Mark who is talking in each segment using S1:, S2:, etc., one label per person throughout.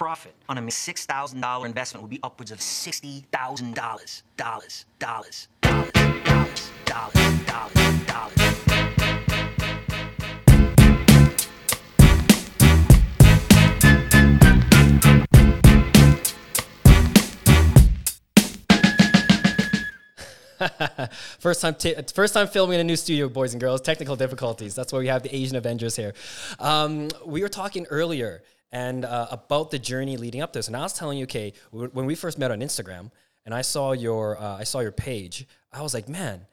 S1: profit on a $6,000 investment would be upwards of 60,000. Dollars, dollars, dollars, dollars, dollars, dollars, dollars.
S2: first time, t- first time filming in a new studio, boys and girls. Technical difficulties. That's why we have the Asian Avengers here. Um, we were talking earlier and uh, about the journey leading up to this, and I was telling you, okay, when we first met on Instagram, and I saw your, uh, I saw your page, I was like, man,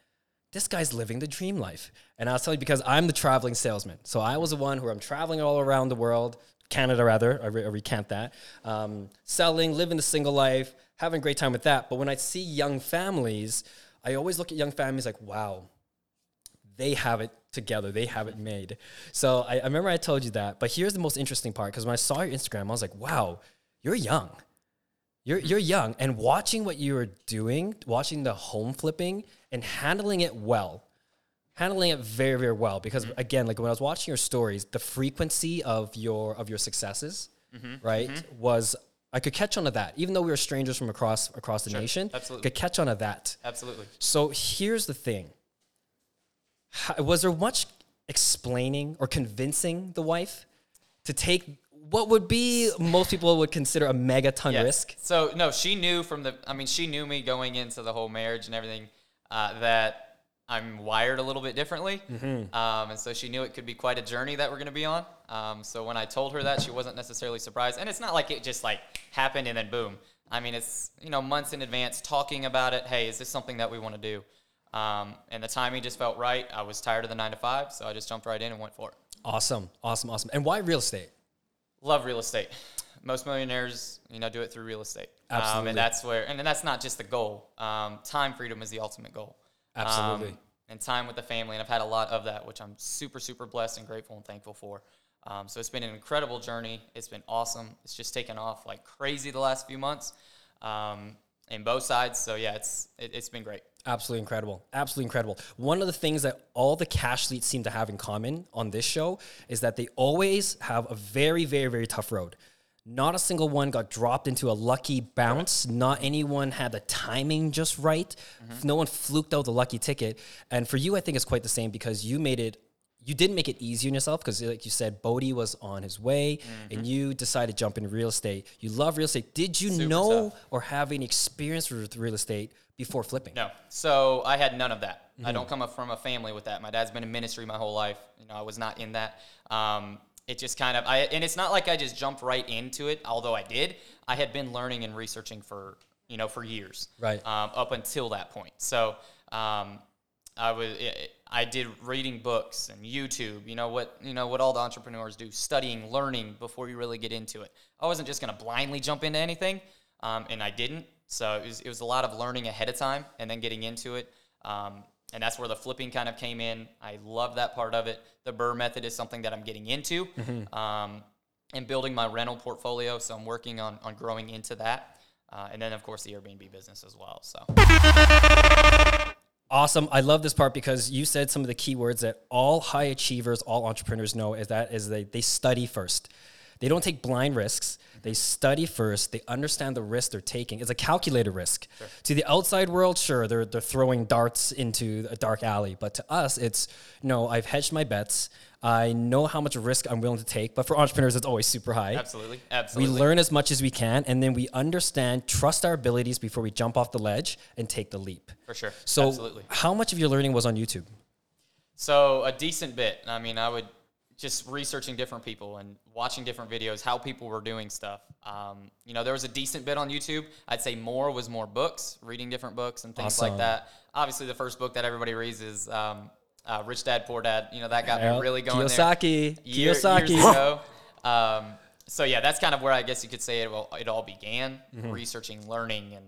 S2: this guy's living the dream life. And I was telling you because I'm the traveling salesman. So I was the one who I'm traveling all around the world, Canada rather, I, re- I recant that, um, selling, living the single life, having a great time with that. But when I see young families, I always look at young families like, wow, they have it together. They have it made. So I, I remember I told you that. But here's the most interesting part because when I saw your Instagram, I was like, wow, you're young. You're, you're young. And watching what you were doing, watching the home flipping and handling it well, handling it very, very well. Because mm-hmm. again, like when I was watching your stories, the frequency of your of your successes, mm-hmm. right, mm-hmm. was I could catch on to that. Even though we were strangers from across across the nation,
S3: absolutely.
S2: could catch on to that.
S3: Absolutely.
S2: So here's the thing. Was there much explaining or convincing the wife to take what would be most people would consider a megaton
S3: Yes.
S2: risk?
S3: So no, she knew from the. I mean, she knew me going into the whole marriage and everything uh, that I'm wired a little bit differently,
S2: Mm-hmm.
S3: um, and so she knew it could be quite a journey that we're going to be on. Um, so when I told her that, she wasn't necessarily surprised, and it's not like it just like happened and then boom. I mean, it's you know months in advance talking about it. Hey, is this something that we want to do? Um, and the timing just felt right. I was tired of the nine to five, so I just jumped right in and went for it.
S2: Awesome, awesome, awesome. And why real estate?
S3: love real estate. Most millionaires, you know, do it through real estate. Um,
S2: Absolutely.
S3: and that's where, and that's not just the goal. Um, time freedom is the ultimate goal.
S2: Absolutely.
S3: Um, and time with the family, and I've had a lot of that, which I'm super, super blessed and grateful and thankful for. Um, so it's been an incredible journey. It's been awesome. It's just taken off like crazy the last few months, um, in both sides. So yeah, it's it, it's been great.
S2: Absolutely incredible. Absolutely incredible. One of the things that all the cash leads seem to have in common on this show is that they always have a very, very, very tough road. Not a single one got dropped into a lucky bounce. Not anyone had the timing just right. Mm-hmm. No one fluked out the lucky ticket. And for you, I think it's quite the same because you made it. You didn't make it easy on yourself because, like you said, Bodie was on his way, mm-hmm. and you decided to jump into real estate. You love real estate. Did you
S3: Super
S2: know
S3: tough.
S2: or have any experience with real estate before flipping?
S3: No. So I had none of that. I don't come up from a family with that. My dad's been in ministry my whole life. You know, I was not in that. Um, it just kind of, I, and it's not like I just jumped right into it, although I did. I had been learning and researching for, you know, for years.
S2: Right.
S3: Um, up until that point. So um, I was, I did reading books and YouTube. You know what, you know what all the entrepreneurs do: studying, learning before you really get into it. I wasn't just going to blindly jump into anything, um, and I didn't. So it was, it was a lot of learning ahead of time and then getting into it. Um, and that's where the flipping kind of came in. I love that part of it. The BRRRR method is something that I'm getting into um, and building my rental portfolio. So I'm working on, on growing into that. Uh, and then, of course, the Airbnb business as well. So
S2: Awesome. I love this part because you said some of the key words that all high achievers, all entrepreneurs know is that is they, they study first. They don't take blind risks. They study first. They understand the risk they're taking. It's a calculated risk. To the outside world, sure, they're, they're throwing darts into a dark alley. But to us, it's, no, I've hedged my bets. I know how much risk I'm willing to take. But for entrepreneurs, it's always super high.
S3: absolutely, absolutely.
S2: We learn as much as we can, and then we understand, trust our abilities before we jump off the ledge and take the leap.
S3: for sure.
S2: So,
S3: absolutely.
S2: how much of your learning was on YouTube?
S3: So a decent bit. I mean, I would just researching different people and watching different videos, how people were doing stuff. Um, you know, there was a decent bit on YouTube. I'd say more was more books, reading different books and things
S2: Awesome.
S3: like that. Obviously, the first book that everybody reads is um, uh, Rich Dad Poor Dad. You know, that got me really going
S2: Kiyosaki.
S3: there. Year-
S2: Kiyosaki.
S3: Years ago. Um, so yeah, that's kind of where I guess you could say it all, it all began,
S2: Mm-hmm.
S3: researching, learning, and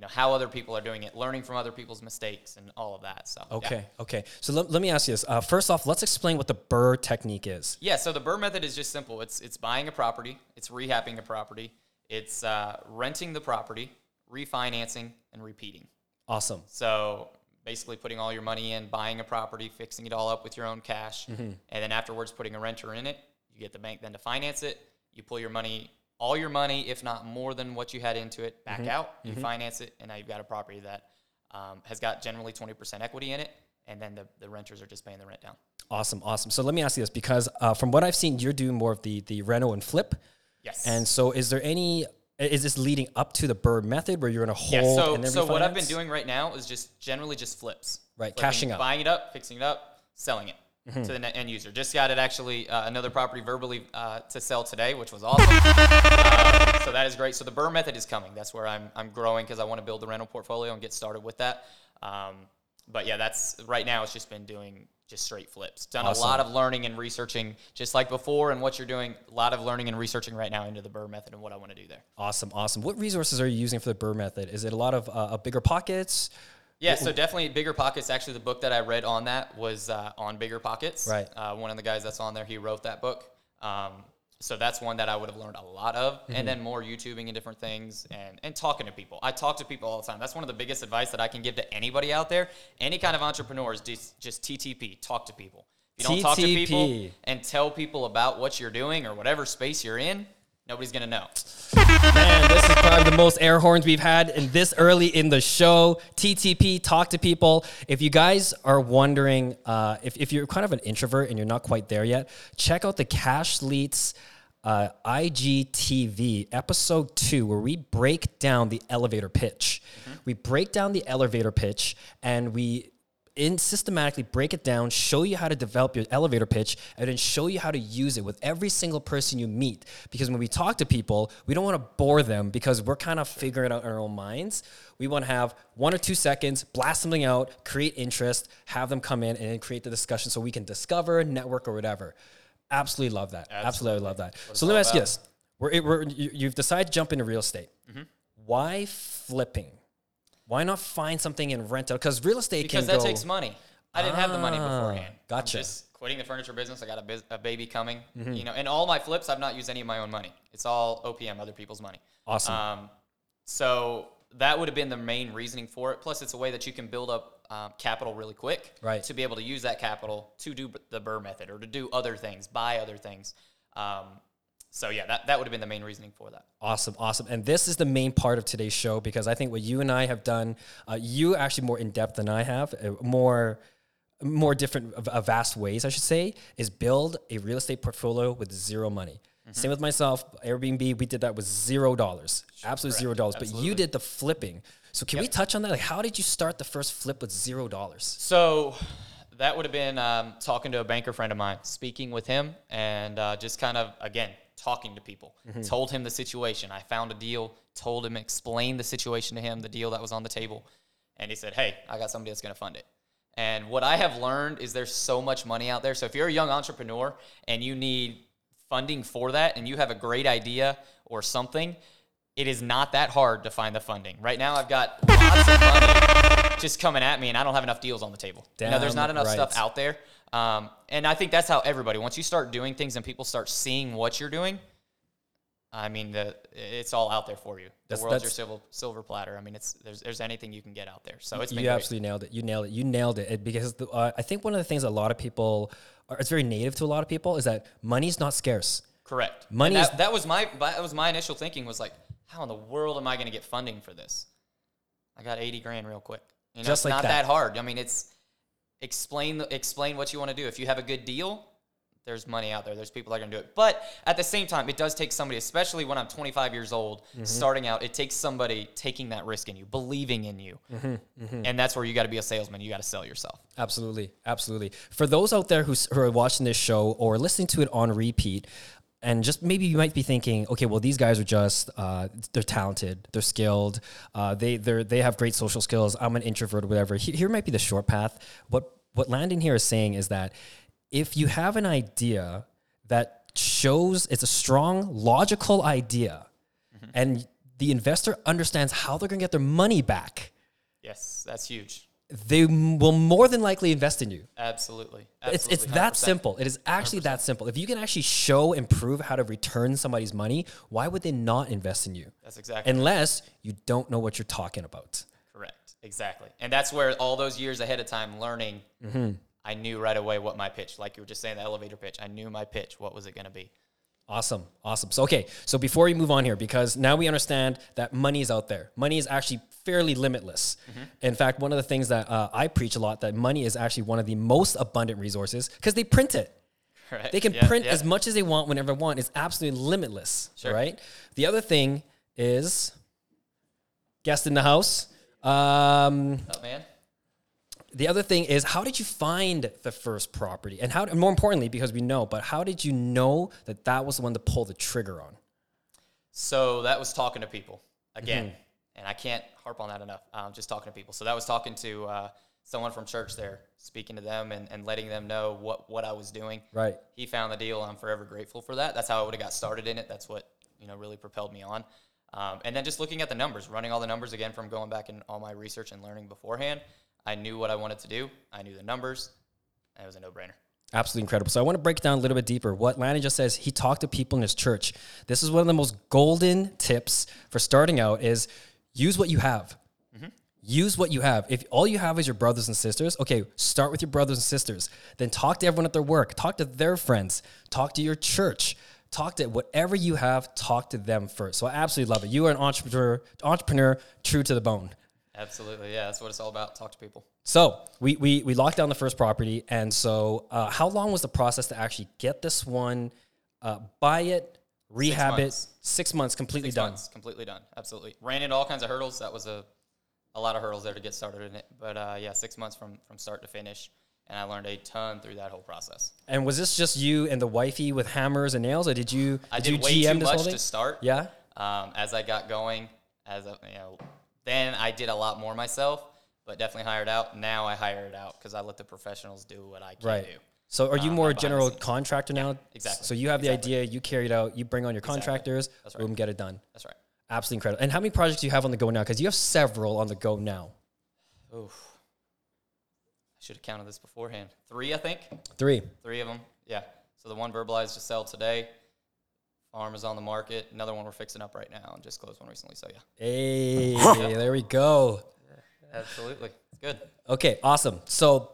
S3: you know how other people are doing it, learning from other people's mistakes, and all of that. So yeah.
S2: Okay, okay. So let, let me ask you this. Uh, first off, let's explain what the BRRRR technique is.
S3: Yeah, so the BRRRR method is just simple. It's it's buying a property, it's rehabbing a property, it's uh, renting the property, refinancing, and repeating.
S2: Awesome.
S3: So basically, putting all your money in, buying a property, fixing it all up with your own cash, and then afterwards putting a renter in it. You get the bank then to finance it. You pull your money all your money, if not more than what you had into it,
S2: Mm-hmm.
S3: back out. You finance it, and now you've got a property that um, has got generally 20% equity in it, and then the, the renters are just paying the rent down.
S2: Awesome, awesome. So let me ask you this because uh, from what I've seen, you're doing more of the the reno and flip.
S3: Yes.
S2: And so, is there any? Is this leading up to the BRRRR method where you're in a
S3: Yeah,
S2: hold
S3: so
S2: and then
S3: so what I've been doing right now is just generally just flips.
S2: Right,
S3: Flipping-
S2: cashing up. Mm-hmm.
S3: Buying it up, fixing it up, selling it to the net end user. Just got it actually uh, another property verbally uh, to sell today, which was awesome. Uh, so that is great. So the BRRRR method is coming. That's where I'm I'm growing because I want to build the rental portfolio and get started with that. Um, but yeah, that's right now. It's just been doing just straight flips. Done
S2: Awesome.
S3: a lot of learning and researching, just like before, and what you're doing. A lot of learning and researching right now into the BRRRR method and what I want to do there.
S2: Awesome, awesome. What resources are you using for the BRRRR method? Is it a lot of uh, bigger pockets?
S3: Yeah, so definitely BiggerPockets. Actually, the book that I read on that was uh, on BiggerPockets.
S2: Right.
S3: Uh, one of the guys that's on there, he wrote that book. Um, so that's one that I would have learned a lot of, and then more YouTubing and different things, and and talking to people. I talk to people all the time. That's one of the biggest advice that I can give to anybody out there. Any kind of entrepreneur is just, just TTP. Talk to people. If you don't talk to people
S2: TTP.
S3: and tell people about what you're doing or whatever space you're in, nobody's gonna know.
S2: Man, this is probably the most air horns we've had in this early in the show. TTP, talk to people. If you guys are wondering, uh, if, if you're kind of an introvert and you're not quite there yet, check out the Cash Leads uh, IGTV episode two, where we break down the elevator pitch. We break down the elevator pitch and we in systematically break it down, show you how to develop your elevator pitch, and then show you how to use it with every single person you meet. Because when we talk to people, we don't want to bore them because we're kind of figuring out our own minds. We want to have one or two seconds, blast something out, create interest, have them come in and then create the discussion so we can discover, network, or whatever. Absolutely love that. Absolutely, love that. So let me ask you this: we're, we're, you- you've decided to jump into real estate.
S3: Mm-hmm.
S2: Why flipping? Why not find something and rent out? Because real estate
S3: because that
S2: go,
S3: takes money. I didn't have the money
S2: Ah,
S3: beforehand.
S2: gotcha.
S3: I'm just quitting the furniture business. I got a, bus- a baby coming.
S2: Mm-hmm.
S3: You know, and all my flips, I've not used any of my own money. It's all OPM, other people's money.
S2: Awesome.
S3: Um, so that would have been the main reasoning for it. Plus, it's a way that you can build up um, capital really quick.
S2: Right.
S3: To be able to use that capital to do the BRRRR method or to do other things, buy other things. Um, so yeah, that, that would have been the main reasoning for that.
S2: Awesome, awesome. And this is the main part of today's show because I think what you and I have done, uh, you actually more in depth than I have, uh, more more different, uh, vast ways, I should say, is build a real estate portfolio with zero money. Same with myself, Airbnb, we did that with zero dollars, absolute zero dollars. But you did the flipping. So can we touch on that? Like, how did you start the first flip with zero dollars?
S3: So that would have been um, talking to a banker friend of mine, speaking with him, and uh, just kind of again talking to people. Mm-hmm. Told him the situation. I found a deal. Told him, explained the situation to him, the deal that was on the table, and he said, "Hey, I got somebody that's going to fund it." And what I have learned is there's so much money out there. So if you're a young entrepreneur and you need funding for that, and you have a great idea or something, it is not that hard to find the funding. Right now, I've got lots of money just coming at me, and I don't have enough deals on the table. you know, there's not enough
S2: right.
S3: stuff out there. Um, and I think that's how everybody. Once you start doing things and people start seeing what you're doing, I mean, the, it's all out there for you. The
S2: That's-
S3: world's your silver silver platter. I mean, it's there's there's anything you can get out there. So it's been
S2: you absolutely nailed it. You nailed it. You nailed it. It- because the, uh, I think one of the things a lot of people, are, it's very native to a lot of people, is that money's not scarce.
S3: Correct.
S2: Money
S3: that, that was my that was my initial thinking was like, how in the world am I going to get funding for this? I got eighty grand real quick. You know,
S2: Just
S3: it's
S2: like
S3: not
S2: that.
S3: that. hard. I mean, it's explain explain what you want to do. If you have a good deal, there's money out there. There's people that are going to do it. But at the same time, it does take somebody, especially when I'm 25 years old,
S2: Mm-hmm.
S3: starting out. It takes somebody taking that risk in you, believing in you,
S2: Mm-hmm,
S3: and that's where you got to be a salesman. You got to sell yourself.
S2: Absolutely, absolutely. For those out there who, who are watching this show or listening to it on repeat, and just maybe you might be thinking, okay, well these guys are just uh, they're talented, they're skilled, uh, they they they have great social skills. I'm an introvert, whatever. Here, here might be the short path. What what Landon here is saying is that if you have an idea that shows it's a strong logical idea, and the investor understands how they're going to get their money back,
S3: Yes, that's huge.
S2: They will more than likely invest in you.
S3: Absolutely.
S2: It's, it's that simple. It is actually that simple. If you can actually show and prove how to return somebody's money, why would they not invest in you?
S3: That's exactly
S2: Unless you don't know what you're talking about.
S3: Correct. Exactly. And that's where all those years ahead of time learning,
S2: Mm-hmm.
S3: I knew right away what my pitch, like you were just saying, the elevator pitch. I knew my pitch. What was it going to be?
S2: Awesome. Awesome. So, okay. So, before we move on here, because now we understand that money is out there, money is actually fairly limitless. In fact, one of the things that uh, I preach a lot that money is actually one of the most abundant resources because they print it.
S3: Right.
S2: They can
S3: Yeah,
S2: print
S3: yeah.
S2: as much as they want whenever they want. It's absolutely limitless.
S3: Sure.
S2: Right. The other thing is guest in the house. Um,
S3: Oh, man.
S2: The other thing is how did you find the first property and how and more importantly because we know but how did you know that that was the one to pull the trigger on
S3: So that was talking to people again,
S2: Mm-hmm.
S3: and I can't harp on that enough. Um, just talking to people. So that was talking to uh, someone from church there, speaking to them and, and letting them know what what I was doing.
S2: right
S3: He found the deal. I'm forever grateful for that. That's how I would have got started in it. That's what you know really propelled me on. Um, and then just looking at the numbers, running all the numbers again from going back in all my research and learning beforehand. I knew what I wanted to do. I knew the numbers. And it was a no brainer.
S2: absolutely incredible. So i want to break it down a little bit deeper. What lanny just says he talked to people in his church. This is one of the most golden tips for starting out is use what you have. Mm-hmm. Use what you have. If all you have is your brothers and sisters okay start with your brothers and sisters. Then talk to everyone at their work. Talk to their friends. Talk to your church. Talk to whatever you have talk to them first. So i absolutely love it. You are an entrepreneur entrepreneur true to the bone
S3: Absolutely. Yeah, that's what it's all about. Talk to people.
S2: so we, we we locked down the first property, and so uh, how long was the process to actually get this one, uh, buy it, rehab it?
S3: months.
S2: Six months, completely
S3: Six
S2: done.
S3: months, completely done. Absolutely. Ran into all kinds of hurdles. That was a, a lot of hurdles there to get started in it. But uh, yeah, six months from, from start to finish. And I learned a ton through that whole process.
S2: And was this just you and the wifey with hammers and nails, or did you
S3: I
S2: did,
S3: did way
S2: GM
S3: too much to start.
S2: Yeah.
S3: Um, as I got going, as a, you know, then I did a lot more myself, but definitely hired out. Now I hire it out because I let the professionals do what I can
S2: Right.
S3: do.
S2: So are you
S3: Um,
S2: more a
S3: I'm behind the
S2: general contractor now?
S3: exactly.
S2: So you have the idea, you carry it out, you bring on your contractors,
S3: That's right.
S2: boom, get it done.
S3: That's right.
S2: Absolutely incredible. And how many projects do you have on the go now? Because you have several on the go now.
S3: Oof. I should have counted this beforehand. Three, I think.
S2: Three.
S3: Three of them. Yeah. So the one verbalized to sell today. Farm is on the market. Another one we're fixing up right now and just closed one recently. So yeah,
S2: Hey, there we go.
S3: absolutely. It's good.
S2: Okay, awesome. So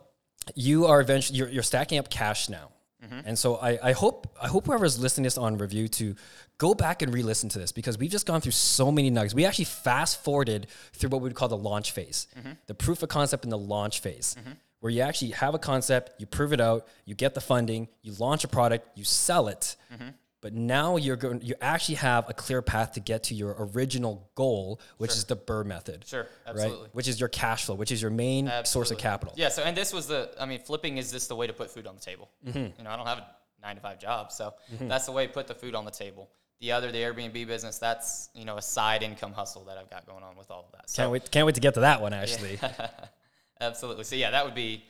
S2: you are eventually you're, you're stacking up cash now,
S3: Mm-hmm.
S2: and so I, I hope I hope whoever's listening to this on review to go back and re-listen to this because we've just gone through so many nuggets. We actually fast forwarded through what we would call the launch phase,
S3: Mm-hmm.
S2: the proof of concept in the launch phase. Where you actually have a concept, you prove it out, you get the funding, you launch a product, you sell it,
S3: Mm-hmm.
S2: But now you're going, you actually have a clear path to get to your original goal, which is the BRRRR method.
S3: Sure,
S2: Right?
S3: absolutely.
S2: Which is your cash flow, which is your main source of capital.
S3: Yeah. So, and this was the, I mean, flipping is just the way to put food on the table.
S2: Mm-hmm.
S3: You know, I don't have a nine to five job. So that's the way to put the food on the table. The other, the Airbnb business, that's, you know, a side income hustle that I've got going on with all of that. So,
S2: Can't wait! Can't wait to get to that one. Actually,
S3: Absolutely. So yeah, that would be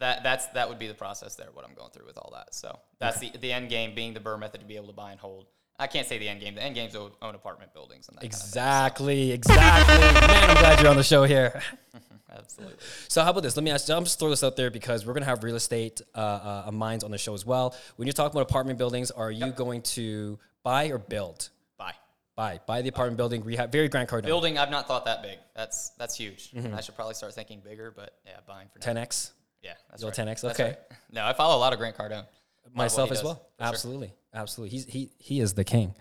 S3: that that's that would be the process there. What I'm going through with all that. So that's the the end game being the BRRRR method to be able to buy and hold. I can't say the end game. The end game's own own apartment buildings and that
S2: exactly, exactly. Man, I'm glad you're on the show here.
S3: kind of. Absolutely.
S2: So how about this? Let me ask. you. I'm just throw this out there because we're gonna have real estate uh, uh, minds on the show as well. When you're talking about apartment buildings, are you going to buy or build?
S3: Buy.
S2: Buy, buy the apartment building. Rehab, very Grant Cardone.
S3: Building, I've not thought that big. That's that's huge.
S2: Mm-hmm.
S3: I should probably start thinking bigger, but yeah, buying for
S2: 10x.
S3: Yeah, that's
S2: Little
S3: right.
S2: 10X,
S3: That's
S2: okay.
S3: right. No, I follow a lot of Grant Cardone. A lot of what
S2: Myself as
S3: does,
S2: well.
S3: for sure.
S2: Absolutely, absolutely. He's he he is the king.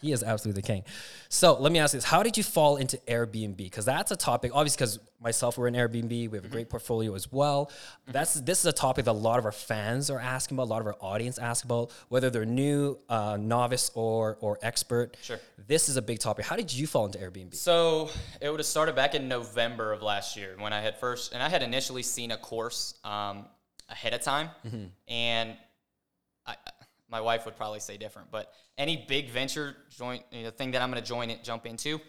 S2: He is absolutely the king. So let me ask you this: How did you fall into Airbnb? Because that's a topic. Obviously, because myself, we're in Airbnb. We have a
S3: Mm-hmm.
S2: great portfolio as well. That's this is a topic that a lot of our fans are asking about. A lot of our audience ask about, whether they're new, uh, novice, or or expert.
S3: Sure.
S2: This is a big topic. How did you fall into Airbnb?
S3: So it would have started back in November of last year when I had first, and I had initially seen a course um, ahead of time, and I, my wife would probably say different, but any big venture joint you know, thing that I'm going to join it, jump into,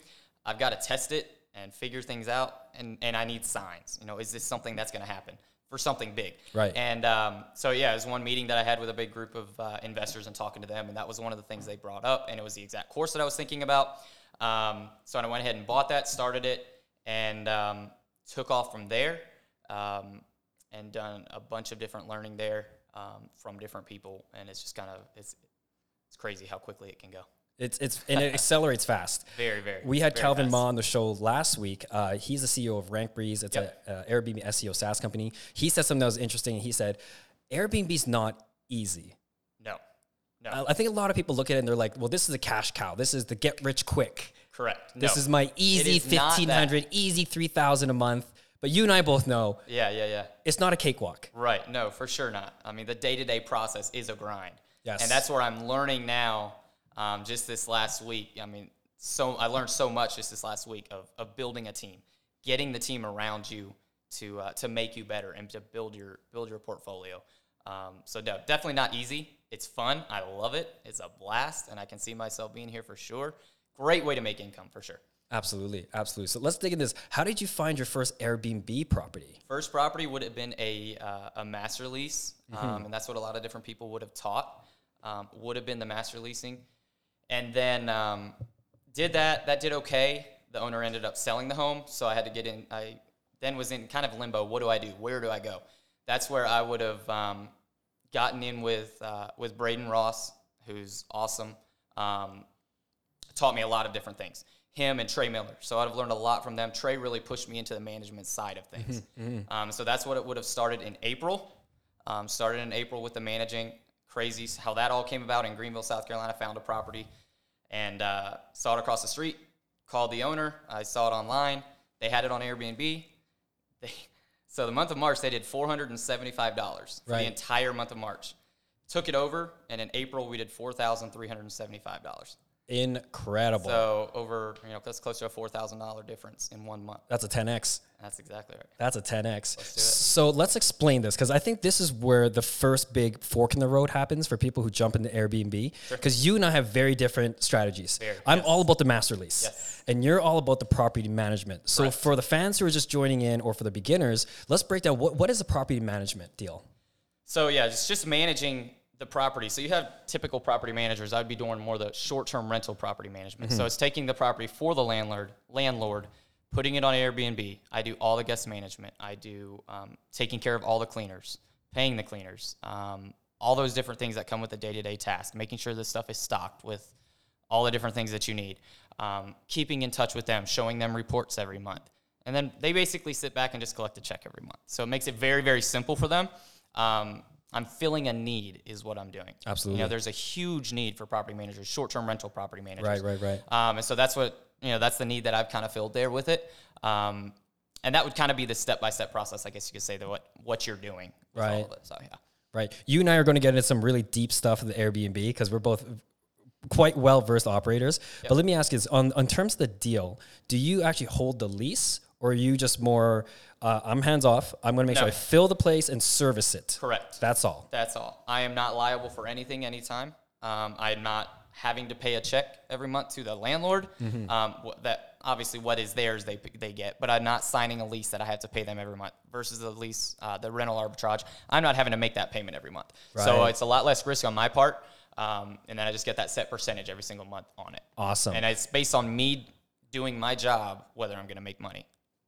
S3: I've got to test it and figure things out, and and I need signs. You know, is this something that's going to happen for something big?
S2: Right.
S3: And um, so yeah, it was one meeting that I had with a big group of uh, investors and talking to them, and that was one of the things they brought up, and it was the exact course that I was thinking about. Um, so I went ahead and bought that, started it, and um, took off from there, um, and done a bunch of different learning there um, from different people, and it's just kind of it's it's crazy how quickly it can go.
S2: It's it's and it accelerates fast.
S3: Very, very.
S2: We had
S3: very
S2: Calvin
S3: fast.
S2: Ma on the show last week. Uh, he's the CEO of Rankbreeze. It's
S3: Yep.
S2: a, a Airbnb SEO SaaS company. He said something that was interesting. He said, Airbnb's not easy.
S3: No, No.
S2: I I think a lot of people look at it and they're like, well, this is a cash cow. This is the get rich quick.
S3: Correct.
S2: This
S3: No.
S2: is my easy
S3: is
S2: fifteen hundred, easy three thousand a month. But you and I both know
S3: Yeah, yeah, yeah.
S2: it's not a cakewalk.
S3: Right. No, for sure not. I mean, the day to day process is a grind.
S2: Yes.
S3: And that's where I'm learning now. Um, just this last week, I mean, so I learned so much just this last week of, of building a team, getting the team around you to uh, to make you better and to build your build your portfolio. Um, so no, definitely not easy. It's fun. I love it. It's a blast, and I can see myself being here for sure. Great way to make income for sure.
S2: Absolutely, absolutely. So let's dig in this. How did you find your first Airbnb property?
S3: First property would have been a, uh, a master lease, um, and that's what a lot of different people would have taught. Um, would have been the master leasing, and then um, did that. That did okay. The owner ended up selling the home, so I had to get in. I then was in kind of limbo. What do I do? Where do I go? That's where I would have um, gotten in with uh, with Braden Ross, who's awesome. Um, taught me a lot of different things. Him and Trey Miller. So I've learned a lot from them. Trey really pushed me into the management side of things. Um, so that's what it would have started in April. Um, started in April with the managing. Crazy how that all came about in Greenville, South Carolina. Found a property and uh, saw it across the street. Called the owner. I saw it online. They had it on Airbnb. They, so the month of March, they did four hundred and seventy-five dollars for
S2: Right.
S3: the entire month of March. Took it over, and in April we did four thousand three hundred and seventy-five dollars.
S2: Incredible.
S3: So over, you know, that's close to a four thousand dollar difference in one month.
S2: That's a 10x.
S3: That's exactly right.
S2: That's a 10x. So let's explain this because I think this is where the first big fork in the road happens for people who jump into Airbnb. Because you and I have very different strategies.
S3: Very,
S2: I'm
S3: yes.
S2: all about the master lease,
S3: Yes.
S2: and you're all about the property management. So
S3: Correct.
S2: for the fans who are just joining in, or for the beginners, let's break down what, what is the property management deal.
S3: So yeah, it's just managing the property. So you have typical property managers. I'd be doing more the short-term rental property management. So it's taking the property for the landlord, landlord, putting it on Airbnb. I do all the guest management. I do um, taking care of all the cleaners, paying the cleaners, um, all those different things that come with the day-to-day task, making sure this stuff is stocked with all the different things that you need, um, keeping in touch with them, showing them reports every month. And then they basically sit back and just collect a check every month. So it makes it very, very simple for them. Um, I'm filling a need, is what I'm doing.
S2: Absolutely.
S3: You know, there's a huge need for property managers, short-term rental property managers.
S2: Right, right, right.
S3: Um, and so that's what you know. That's the need that I've kind of filled there with it. Um, and that would kind of be the step-by-step process, I guess you could say, that what what you're doing. With All
S2: Right.
S3: So yeah.
S2: Right. You and I are going to get into some really deep stuff of the Airbnb because we're both quite well versed operators. But let me ask you this on, on terms of the deal, do you actually hold the lease or are you just more, uh, I'm hands off, I'm going to make sure I fill the place and service it?
S3: Correct.
S2: That's all.
S3: That's all. I am not liable for anything anytime. Um, I'm not having to pay a check every month to the landlord.
S2: Mm-hmm.
S3: Um, that obviously what is theirs they they get, but I'm not signing a lease that I have to pay them every month versus the lease, uh, the rental arbitrage. I'm not having to make that payment every month, so it's a lot less risk on my part. Um, and then I just get that set percentage every single month on it.
S2: Awesome.
S3: And it's based on me doing my job whether I'm going to make money.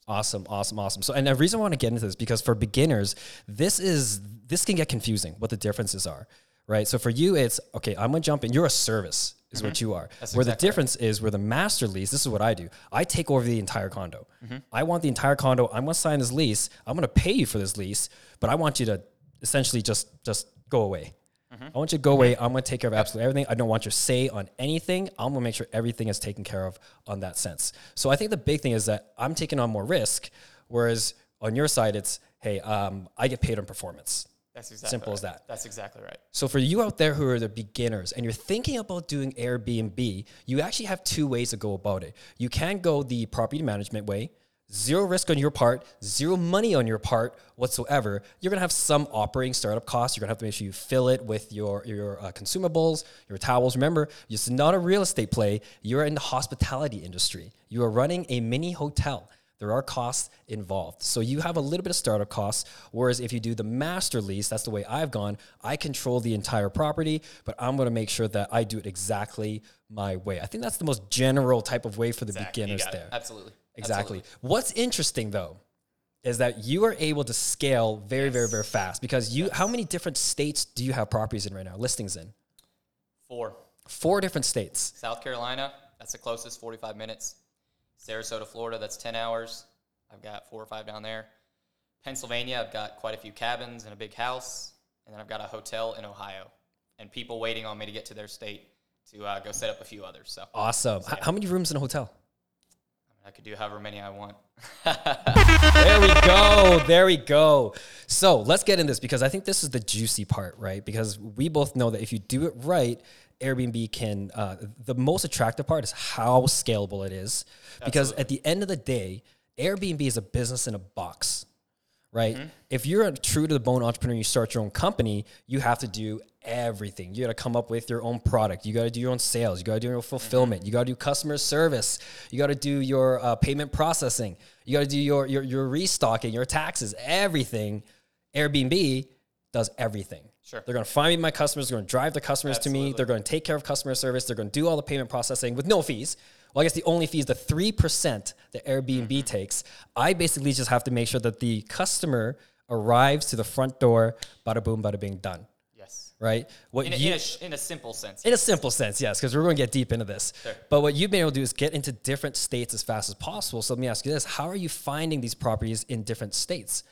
S2: Awesome, awesome, awesome. So, and the reason I want to get into this because for beginners, this is this can get confusing what the differences are, right? So for you, it's okay. I'm gonna jump in. You're a service, is what you are.
S3: Mm-hmm. That's
S2: where the
S3: exactly right.
S2: difference is, where the master lease. This is what I do. I take over the entire condo.
S3: Mm-hmm.
S2: I want the entire condo. I'm gonna sign this lease. I'm gonna pay you for this lease, but I want you to essentially just just go away.
S3: Mm-hmm.
S2: I want you to go away. I'm going to take care of absolutely everything. I don't want your say on anything. I'm going to make sure everything is taken care of on that sense. So I think the big thing is that I'm taking on more risk, whereas on your side, it's hey, um, I get paid on performance.
S3: That's exactly
S2: Simple
S3: right.
S2: as that.
S3: That's exactly right.
S2: So for you out there who are the beginners and you're thinking about doing Airbnb, you actually have two ways to go about it. You can go the property management way, zero risk on your part, zero money on your part whatsoever. You're gonna have some operating startup costs. You're gonna have to make sure you fill it with your your uh, consumables, your towels. Remember, it's not a real estate play. You're in the hospitality industry. You are running a mini hotel. There are costs involved. So you have a little bit of startup costs. Whereas if you do the master lease, that's the way I've gone. I control the entire property, but I'm going to make sure that I do it exactly my way. I think that's the most general type of way for the
S3: Exactly.
S2: Beginners there.
S3: Absolutely.
S2: Exactly.
S3: Absolutely.
S2: What's interesting though is that you are able to scale very, very, very fast because you. How many different states do you have properties in right now? Listings in
S3: Four.
S2: four different states.
S3: South Carolina, that's the closest, 45 minutes. Sarasota, Florida, that's 10 hours. I've got four or five down there. Pennsylvania, I've got quite a few cabins and a big house. And then I've got a hotel in Ohio. and people waiting on me to get to their state to uh, go set up a few others. So
S2: Awesome. H- How many rooms in a hotel?
S3: I could do however many I want.
S2: There we go. There we go. So let's get in this because I think this is the juicy part, right? Because we both know that if you do it right, Airbnb can. Uh, the most attractive part is how scalable it is. Because at the end of the day, Airbnb is a business in a box, right? If you're a true to the bone entrepreneur, you start your own company, you have to do everything. You got to come up with your own product. You got to do your own sales. You got to do your own fulfillment. You got to do customer service. You got to do your uh, payment processing. You got to do your, your your restocking, your taxes, everything. Airbnb does everything.
S3: Sure.
S2: They're going to find me my customers. They're going to drive the customers to me. They're going to take care of customer service. They're going to do all the payment processing with no fees. Well, I guess the only fee is the 3% that Airbnb
S3: Mm-hmm.
S2: takes. I basically just have to make sure that the customer arrives to the front door, bada boom, bada bing, done.
S3: yes.
S2: Right? What
S3: In a,
S2: you,
S3: in, a, sh- in a simple sense.
S2: in a simple sense, yes, because we're going to get deep into this.
S3: Sure.
S2: But what you've been able to do is get into different states as fast as possible. So let me ask you this: How are you finding these properties in different states?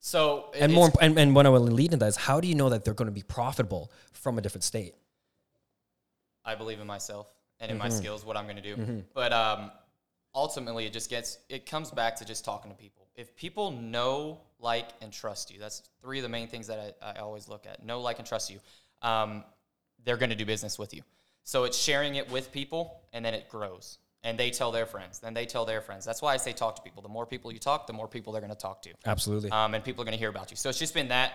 S3: so
S2: And more, and, and what I will lead into that is how do you know that they're going to be profitable from a different state?
S3: I believe in myself and in
S2: Mm-hmm.
S3: my skills, what I'm going to do. But um, ultimately, it just gets, it comes back to just talking to people. If people know, like, and trust you, that's three of the main things that I, I always look at know, like, and trust you, um, they're going to do business with you. So it's sharing it with people, and then it grows. And they tell their friends, then they tell their friends. That's why I say talk to people. The more people you talk, the more people they're going to talk to
S2: Absolutely.
S3: um, and people are going to hear about you. So it's just been that.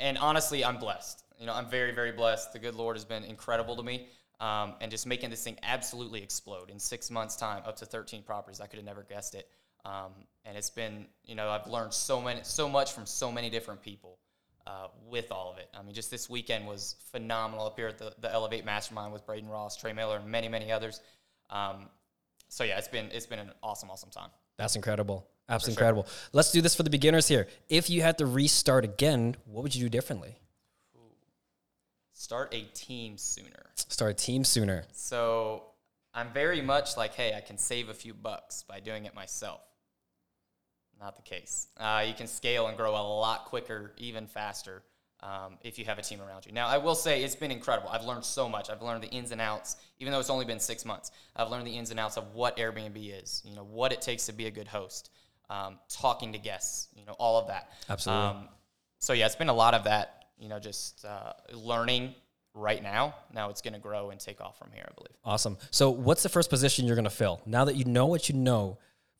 S3: And honestly, I'm blessed. You know, I'm very, very blessed. The good Lord has been incredible to me, um, and just making this thing absolutely explode in six months' time, up to 13 properties. I could have never guessed it. Um, and it's been, you know, I've learned so many, so much from so many different people. Uh, with all of it, I mean, just this weekend was phenomenal up here at the, the Elevate Mastermind with Braden Ross, Trey Miller, and many, many others. Um, so yeah, it's been it's been an awesome, awesome time.
S2: That's incredible. Absolutely
S3: sure.
S2: incredible. Let's do this for the beginners here. If you had to restart again, what would you do differently?
S3: Start a team sooner.
S2: Start a team sooner.
S3: So I'm very much like, hey, I can save a few bucks by doing it myself. Not the case. Uh, you can scale and grow a lot quicker, even faster, um, if you have a team around you. Now, I will say it's been incredible. I've learned so much. I've learned the ins and outs, even though it's only been six months. I've learned the ins and outs of what Airbnb is. You know, what it takes to be a good host, um, talking to guests. You know, all of that.
S2: Absolutely.
S3: Um, so yeah, it's been a lot of that. You know, just uh, learning right now. Now it's going to grow and take off from here, I believe.
S2: Awesome. So, what's the first position you're going to fill? Now that you know what you know,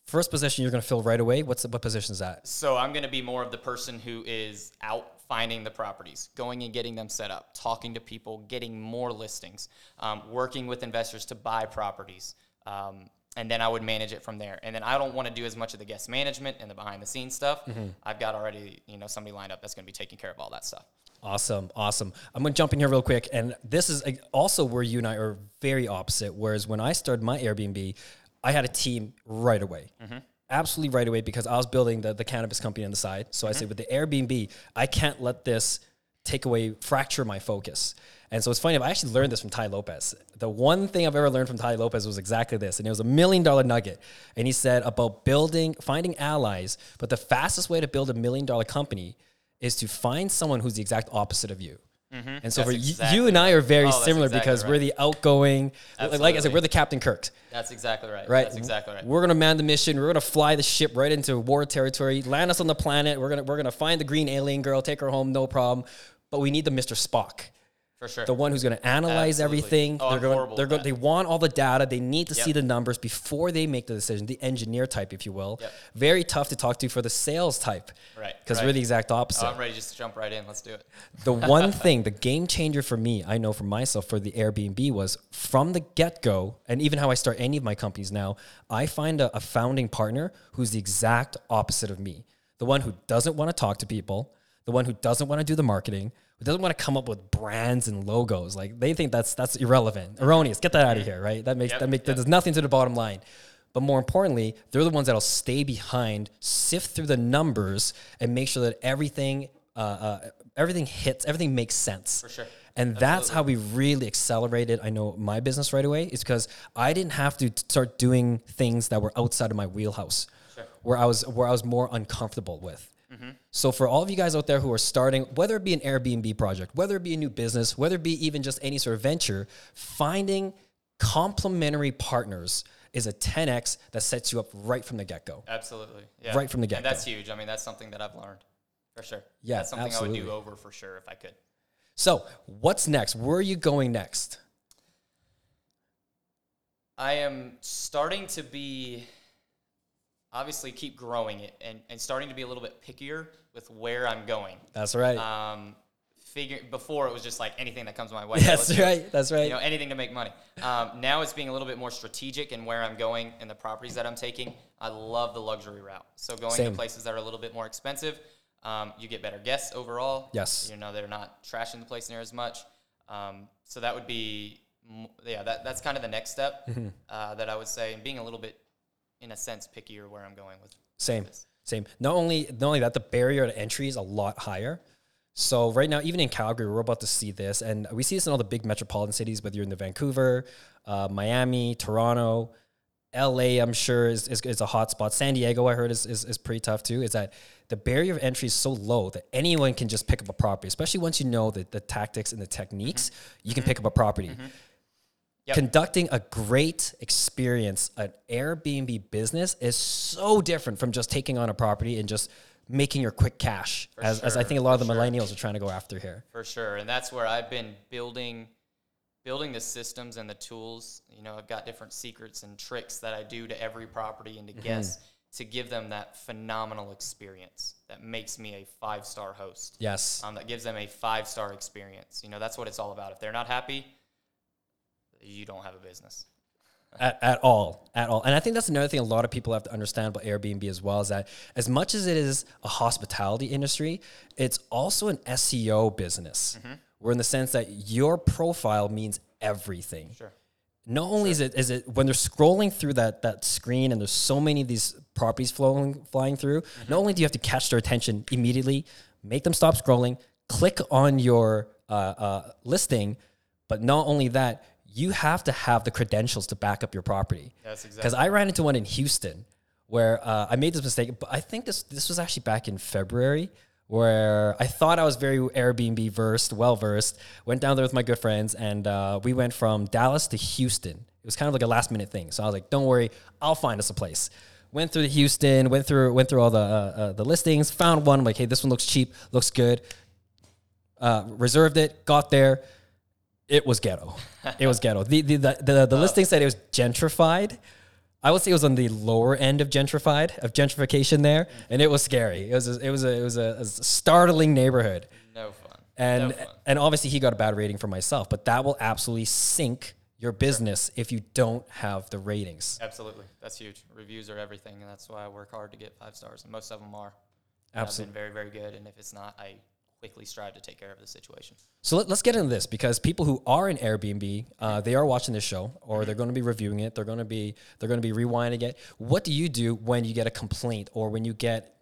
S2: first position you're going to fill right away. What's the, what position is that?
S3: So I'm going to be more of the person who is out finding the properties, going and getting them set up, talking to people, getting more listings, um, working with investors to buy properties. Um, and then I would manage it from there. And then I don't want to do as much of the guest management and the behind the scenes stuff. Mm-hmm. I've got already, you know, somebody lined up that's going to be taking care of all that stuff.
S2: Awesome, awesome. I'm gonna jump in here real quick, and this is also where you and I are very opposite. Whereas when I started my Airbnb, I had a team right away, mm-hmm. absolutely right away, because I was building the, the cannabis company on the side. So I mm-hmm. said, with the Airbnb, I can't let this take away, fracture my focus. And so it's funny. I actually learned this from Tai Lopez. The one thing I've ever learned from Tai Lopez was exactly this, and it was a million dollar nugget. And he said about building, finding allies, but the fastest way to build a million dollar company is to find someone who's the exact opposite of you. Mm-hmm. And so
S3: That's
S2: for you,
S3: exactly
S2: you and I are very
S3: Oh,
S2: similar
S3: exactly
S2: because we're the outgoing, like I said, we're the Captain Kirks,
S3: That's exactly right.
S2: right?
S3: That's exactly right.
S2: We're gonna man the mission. We're gonna fly the ship right into war territory, land us on the planet. We're gonna we're gonna find the green alien girl, take her home, no problem. But we need the Mr. Spock
S3: For sure.
S2: the one who's going to analyze
S3: Absolutely.
S2: everything.
S3: Oh,
S2: they're
S3: I'm
S2: going, they're going, they want all the data. They need to see the numbers before they make the decision. The engineer type, if you will,
S3: Yep.
S2: very tough to talk to for the sales type,
S3: Right,
S2: Because
S3: right.
S2: we're the exact opposite.
S3: oh, I'm ready just to jump right in. Let's do it.
S2: the one thing, the game changer for me, I know for myself for the Airbnb was from the get go, and even how I start any of my companies now, I find a, a founding partner who's the exact opposite of me. The one who doesn't want to talk to people, the one who doesn't want to do the marketing, who doesn't want to come up with brands and logos. Like they think that's that's irrelevant, erroneous. Get that out of here, right? That makes
S3: Yep,
S2: that makes
S3: yep.
S2: that does nothing to the bottom line. But more importantly, they're the ones that'll stay behind, sift through the numbers, and make sure that everything uh, uh, everything hits, everything makes sense.
S3: For sure.
S2: And that's how we really accelerated. I know my business right away is because I didn't have to start doing things that were outside of my wheelhouse, where I was where I was more uncomfortable with. Mm-hmm. So for all of you guys out there who are starting, whether it be an Airbnb project, whether it be a new business, whether it be even just any sort of venture, finding complementary partners is a 10x that sets you up right from the get-go.
S3: Absolutely. Yeah.
S2: Right from the
S3: get-go. That's huge. I mean, that's something that I've learned for sure.
S2: Yeah,
S3: That's something I would do over for sure if I could.
S2: So, what's next? Where are you going next?
S3: I am starting to be obviously keep growing it and, and starting to be a little bit pickier with where I'm going.
S2: That's right.
S3: Um, figure before it was just like anything that comes my way. let's
S2: That's
S3: do
S2: right. That's right.
S3: You know, anything to make money. Um, now it's being a little bit more strategic in where I'm going and the properties that I'm taking. I love the luxury route. So going
S2: Same.
S3: to places that are a little bit more expensive, um, you get better guests overall.
S2: Yes.
S3: You know, they're not trashing the place near as much. Um, so that would be, yeah, that, that's kind of the next step
S2: Mm-hmm.
S3: uh, that I would say, and being a little bit, in a sense, pickier where I'm going with.
S2: Same,
S3: this.
S2: same. Not only not only that, the barrier to entry is a lot higher. So right now, even in Calgary, we're about to see this, and we see this in all the big metropolitan cities. Whether you're in the Vancouver, uh, Miami, Toronto, LA, I'm sure is, is, is a hot spot. San Diego, I heard is, is is pretty tough too. Is that the barrier of entry is so low that anyone can just pick up a property, especially once you know the, the tactics and the techniques, you can pick up a property.
S3: Yep.
S2: Conducting a great experience, an Airbnb business is so different from just taking on a property and just making your quick cash, as, as I think a lot of the
S3: sure.
S2: millennials are trying to go after here.
S3: For sure, and that's where I've been building, building the systems and the tools. You know, I've got different secrets and tricks that I do to every property and to guests to give them that phenomenal experience that makes me a five star host.
S2: Yes.
S3: Um, that gives them a five star experience. You know, that's what it's all about. If they're not happy, you don't have a business.
S2: at, at all at all. And i think that's another thing a lot of people have to understand about airbnb as well is that as much as it is a hospitality industry it's also an seo business. Where in the sense that your profile means everything.
S3: Sure.
S2: not only is it is it when they're scrolling through that that screen and there's so many of these properties flowing flying through not only do you have to catch their attention immediately make them stop scrolling click on your uh, uh, listing but not only that you have to have the credentials to back up your property
S3: That's exactly. because.
S2: I ran into one in Houston where uh, I made this mistake, but I think this this was actually back in February where I thought I was very Airbnb versed, well versed. Went down there with my good friends, and uh, we went from Dallas to Houston. It was kind of like a last minute thing, so I was like, "Don't worry, I'll find us a place." Went through the Houston, went through went through all the uh, uh, the listings, found one. I'm like, "Hey, this one looks cheap, looks good." Uh, reserved it, got there. It was ghetto. It was ghetto. The the the, the, the listing said it was gentrified. I would say it was on the lower end of gentrified of gentrification there, and it was scary. It was a, it was a, it was a, a startling neighborhood,
S3: No fun.
S2: and
S3: no fun.
S2: and obviously he got a bad rating for myself. But that will absolutely sink your business if you don't have the ratings.
S3: Absolutely. That's huge. Reviews are everything, and that's why I work hard to get five stars, and most of them are.
S2: Absolutely.
S3: very, very good, and if it's not, I quickly strive to take care of the situation.
S2: So let, us get into this because people who are in Airbnb, uh, they are watching this show, or they're going to be reviewing it. They're going to be they're going to be rewinding it. What do you do when you get a complaint, or when you get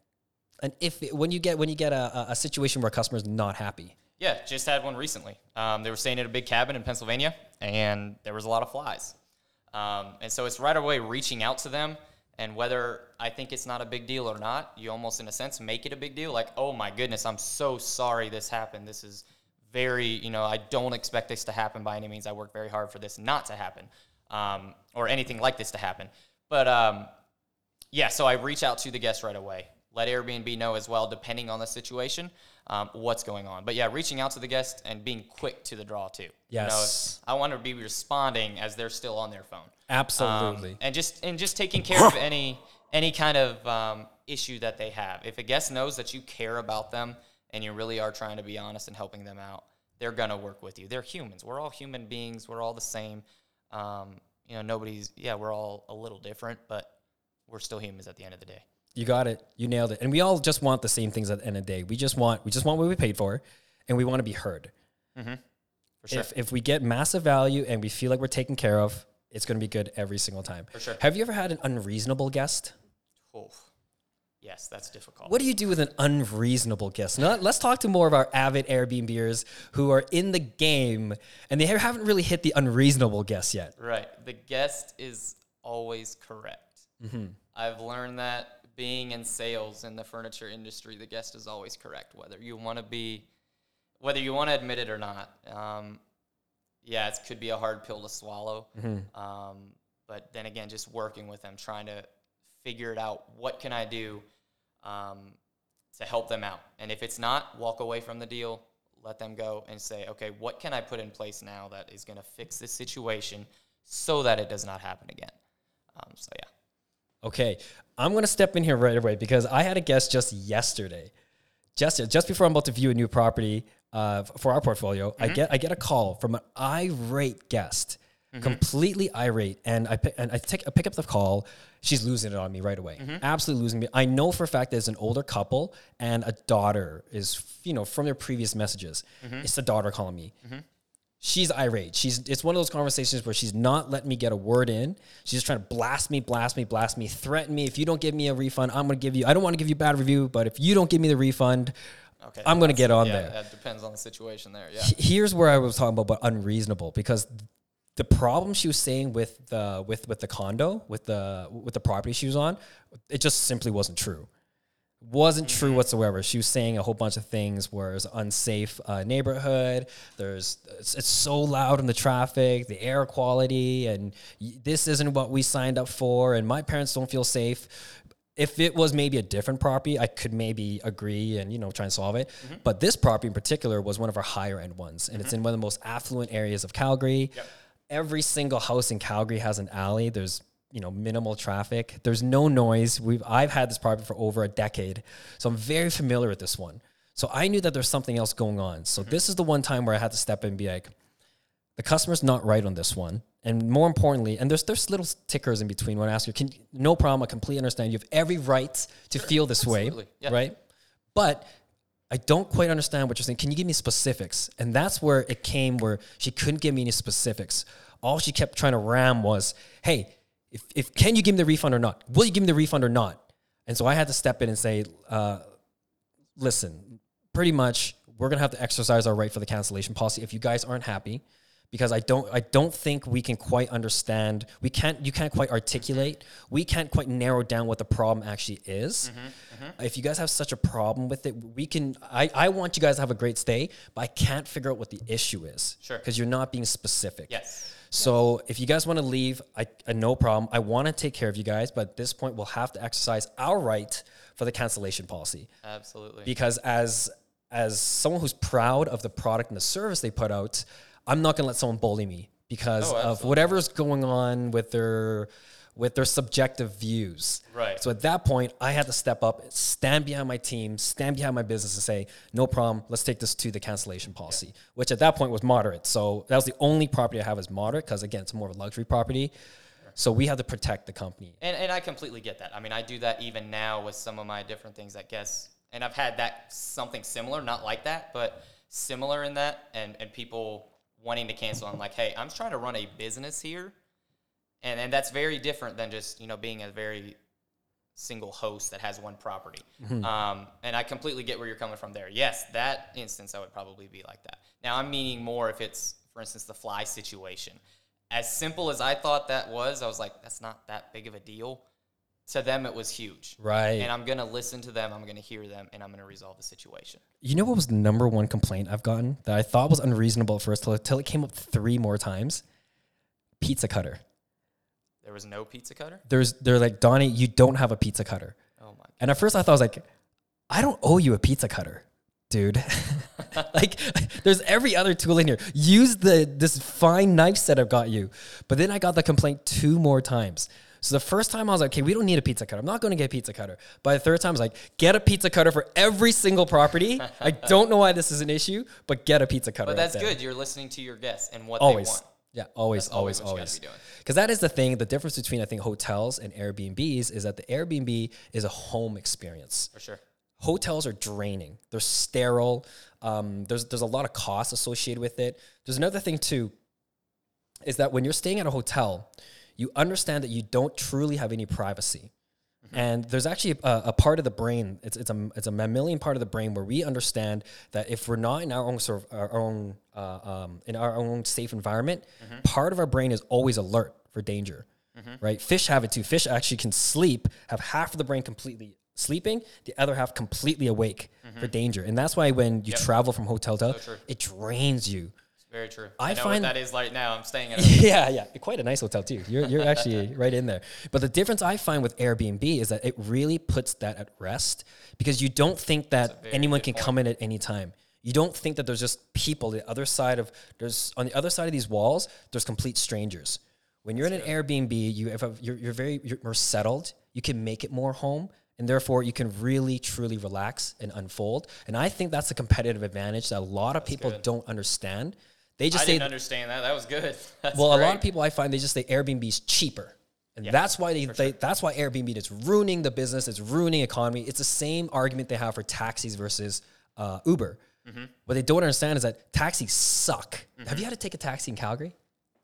S2: an if when you get when you get a, a- situation where a customer is not happy?
S3: Yeah, just had one recently. Um, they were staying at a big cabin in Pennsylvania, and there was a lot of flies. Um, and so it's right away reaching out to them, and whether I think it's not a big deal or not, you almost, in a sense, make it a big deal. Like, oh my goodness, I'm so sorry this happened. This is very, you know, I don't expect this to happen by any means. I work very hard for this not to happen, um, or anything like this to happen. But um, yeah, so I reach out to the guest right away. Let Airbnb know as well, depending on the situation, um, what's going on. But yeah, reaching out to the guest and being quick to the draw too. You know,
S2: Yes.
S3: I want to be responding as they're still on their phone. Um,
S2: Absolutely.
S3: and just and just taking care of any any kind of um, issue that they have. If a guest knows that you care about them and you really are trying to be honest and helping them out, they're gonna work with you. They're humans. We're all human beings. We're all the same. Um, you know, nobody's. Yeah, we're all a little different, but we're still humans at the end of the day.
S2: You got it. You nailed it. And we all just want the same things at the end of the day. We just want we just want what we paid for, and we want to be heard.
S3: For sure.
S2: If if we get massive value and we feel like we're taken care of, it's going to be good every single time. For
S3: sure.
S2: Have you ever had an unreasonable guest?
S3: Oof. Yes, that's difficult.
S2: What do you do with an unreasonable guest? Now, let's talk to more of our avid Airbnbers who are in the game and they haven't really hit the unreasonable guest yet.
S3: Right. The guest is always correct.
S2: Mm-hmm.
S3: I've learned that being in sales in the furniture industry, the guest is always correct, whether you want to be, whether you want to admit it or not. Um, yeah, it could be a hard pill to swallow. Um, but then again, just working with them, trying to figure it out. What can I do um, to help them out? And if it's not, walk away from the deal, let them go, and say, okay, what can I put in place now that is going to fix this situation so that it does not happen again? Um, so yeah.
S2: Okay, I'm gonna step in here right away because I had a guest just yesterday, just just before I'm about to view a new property uh, for our portfolio. I mm-hmm. get I get a call from an irate guest, mm-hmm. completely irate, and I pick, and I take I pick up the call. She's losing it on me right away, mm-hmm. absolutely losing me. I know for a fact there's an older couple and a daughter is you know from their previous messages. It's the daughter calling me she's irate. She's it's one of those conversations where she's not letting me get a word in. She's just trying to blast me, blast me, blast me, threaten me. If you don't give me a refund, I'm gonna give you. I don't want to give you a bad review, but if you don't give me the refund,
S3: Okay.
S2: I'm gonna get on
S3: yeah,
S2: there.
S3: That depends on the situation there. Yeah.
S2: Here's where I was talking about, but unreasonable because the problem she was saying with the with with the condo with the with the property she was on, it just simply wasn't true. Wasn't true mm-hmm. whatsoever. She was saying a whole bunch of things where it's unsafe uh, neighborhood. There's it's, it's so loud in the traffic, the air quality, and this isn't what we signed up for. And my parents don't feel safe. If it was maybe a different property, I could maybe agree and you know try and solve it. Mm-hmm. But this property in particular was one of our higher end ones, and it's mm-hmm. in one of the most affluent areas of Calgary. Every single house in Calgary has an alley. There's you know minimal traffic. There's no noise. We've I've had this property for over a decade, so I'm very familiar with this one. So I knew that there's something else going on. So mm-hmm. this is the one time where I had to step in and be like, the customer's not right on this one. And more importantly, and there's there's little tickers in between when I ask you, can no problem, I completely understand. You have every right to feel this way,
S3: yeah.
S2: right? But I don't quite understand what you're saying. Can you give me specifics? And that's where it came where she couldn't give me any specifics. All she kept trying to ram was, hey, if, if can you give me the refund or not? Will you give me the refund or not? And so I had to step in and say, uh, listen, pretty much we're gonna have to exercise our right for the cancellation policy if you guys aren't happy. Because I don't, I don't think we can quite understand. We can't, you can't quite articulate. We can't quite narrow down what the problem actually is. If you guys have such a problem with it, we can. I, I want you guys to have a great stay, but I can't figure out what the issue is.
S3: Sure.
S2: Because you're not being specific.
S3: Yes.
S2: So if you guys want to leave, I, I no problem. I want to take care of you guys, but at this point, we'll have to exercise our right for the cancellation policy
S3: Absolutely.
S2: because as as someone who's proud of the product and the service they put out, I'm not gonna let someone bully me because
S3: Oh,
S2: of whatever's going on with their with their subjective views.
S3: Right.
S2: So at that point, I had to step up, stand behind my team, stand behind my business, and say, "No problem. Let's take this to the cancellation policy." Which at that point was moderate. So that was the only property I have is moderate because again, it's more of a luxury property. So we have to protect the company.
S3: And, and I completely get that. I mean, I do that even now with some of my different things, I guess. And I've had that something similar, not like that, but similar in that, and, and people wanting to cancel. I'm like, hey, I'm trying to run a business here. And, and that's very different than just, you know, being a very single host that has one property. Um, and I completely get where you're coming from there. Yes, that instance, I would probably be like that. Now, I'm meaning more if it's, for instance, the fly situation. As simple as I thought that was, I was like, that's not that big of a deal. To them, it was huge.
S2: Right.
S3: And I'm going to listen to them, I'm going to hear them, and I'm going to resolve the situation.
S2: You know what was the number one complaint I've gotten that I thought was unreasonable at first till, till it came up three more times? Pizza cutter.
S3: There was no pizza cutter?
S2: There's they're like, Donnie, you don't have a pizza cutter.
S3: Oh my.
S2: And at first I thought I was like, I don't owe you a pizza cutter, dude. like there's every other tool in here. Use the this fine knife set I've got you. But then I got the complaint two more times. So the first time I was like, okay, we don't need a pizza cutter. I'm not going to get a pizza cutter. By the third time, I was like, get a pizza cutter for every single property. I don't know why this is an issue, but get a pizza cutter.
S3: But that's good. You're listening to your guests and what
S2: Always.
S3: they want.
S2: Yeah, always,
S3: That's always
S2: always,
S3: what you gotta
S2: always.
S3: be doing.
S2: Because that is the thing. The difference between I think hotels and Airbnbs is that the Airbnb is a home experience.
S3: For sure.
S2: Hotels are draining. They're sterile. Um, there's there's a lot of costs associated with it. There's another thing too, is that when you're staying at a hotel, you understand that you don't truly have any privacy. And there's actually a, a part of the brain. It's it's a it's a mammalian part of the brain where we understand that if we're not in our own sort of our own uh, um, in our own safe environment, part of our brain is always alert for danger. right? Fish have it too. Fish actually can sleep, have half of the brain completely sleeping, the other half completely awake for danger. And that's why when you travel from hotel to
S3: So
S2: it drains you.
S3: Very true.
S2: I
S3: I, know
S2: find-
S3: what that is like now. I'm staying at a
S2: yeah, yeah, quite a nice hotel too. You're you're actually right in there. But the difference I find with Airbnb is that it really puts that at rest because you don't think that anyone
S3: good
S2: can come in at any time. You don't think that there's just people the other side of there's on the other side of these walls. There's complete strangers. When you're in an Airbnb, you have a, you're, you're very you're more settled. You can make it more home, and therefore you can really truly relax and unfold. And I think that's a competitive advantage that a lot of people
S3: good.
S2: don't understand. They just
S3: I
S2: say
S3: didn't understand that. That was good. That's
S2: well, a lot of people I find they just say Airbnb is cheaper. And that's why they, they that's why Airbnb is ruining the business, it's ruining economy. It's the same argument they have for taxis versus uh, Uber.
S3: Mm-hmm.
S2: What they don't understand is that taxis suck. Have you had to take a taxi in Calgary?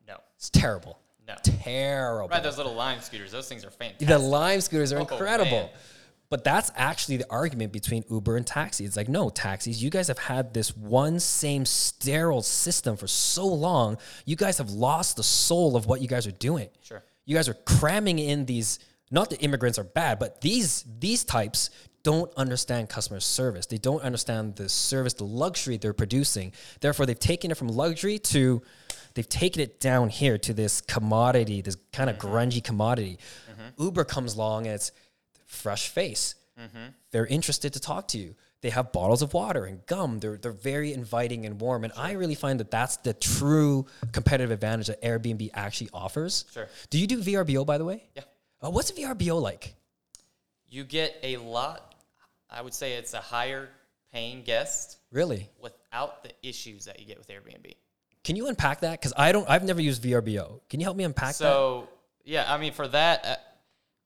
S3: No.
S2: It's terrible.
S3: No.
S2: Terrible.
S3: Right, those little lime scooters. Those things are fantastic.
S2: The Lime scooters are
S3: Oh,
S2: incredible.
S3: man.
S2: But that's actually the argument between Uber and taxi. It's like, no, taxis, you guys have had this one same sterile system for so long. You guys have lost the soul of what you guys are doing.
S3: Sure.
S2: You guys are cramming in these, not that immigrants are bad, but these these types don't understand customer service. They don't understand the service, the luxury they're producing. Therefore, they've taken it from luxury to they've taken it down here to this commodity, this kind of mm-hmm. grungy commodity. Mm-hmm. Uber comes along and it's fresh face. They're interested to talk to you. They have bottles of water and gum. They're they're very inviting and warm. And I really find that that's the true competitive advantage that Airbnb actually offers.
S3: Sure.
S2: Do you do VRBO by the way?
S3: Yeah.
S2: Uh, what's a VRBO like?
S3: You get a lot. I would say it's a higher paying guest
S2: Really?
S3: without the issues that you get with Airbnb.
S2: Can you unpack that? Because I don't. I've never used VRBO. Can you help me unpack that?
S3: So yeah, I mean for that, uh,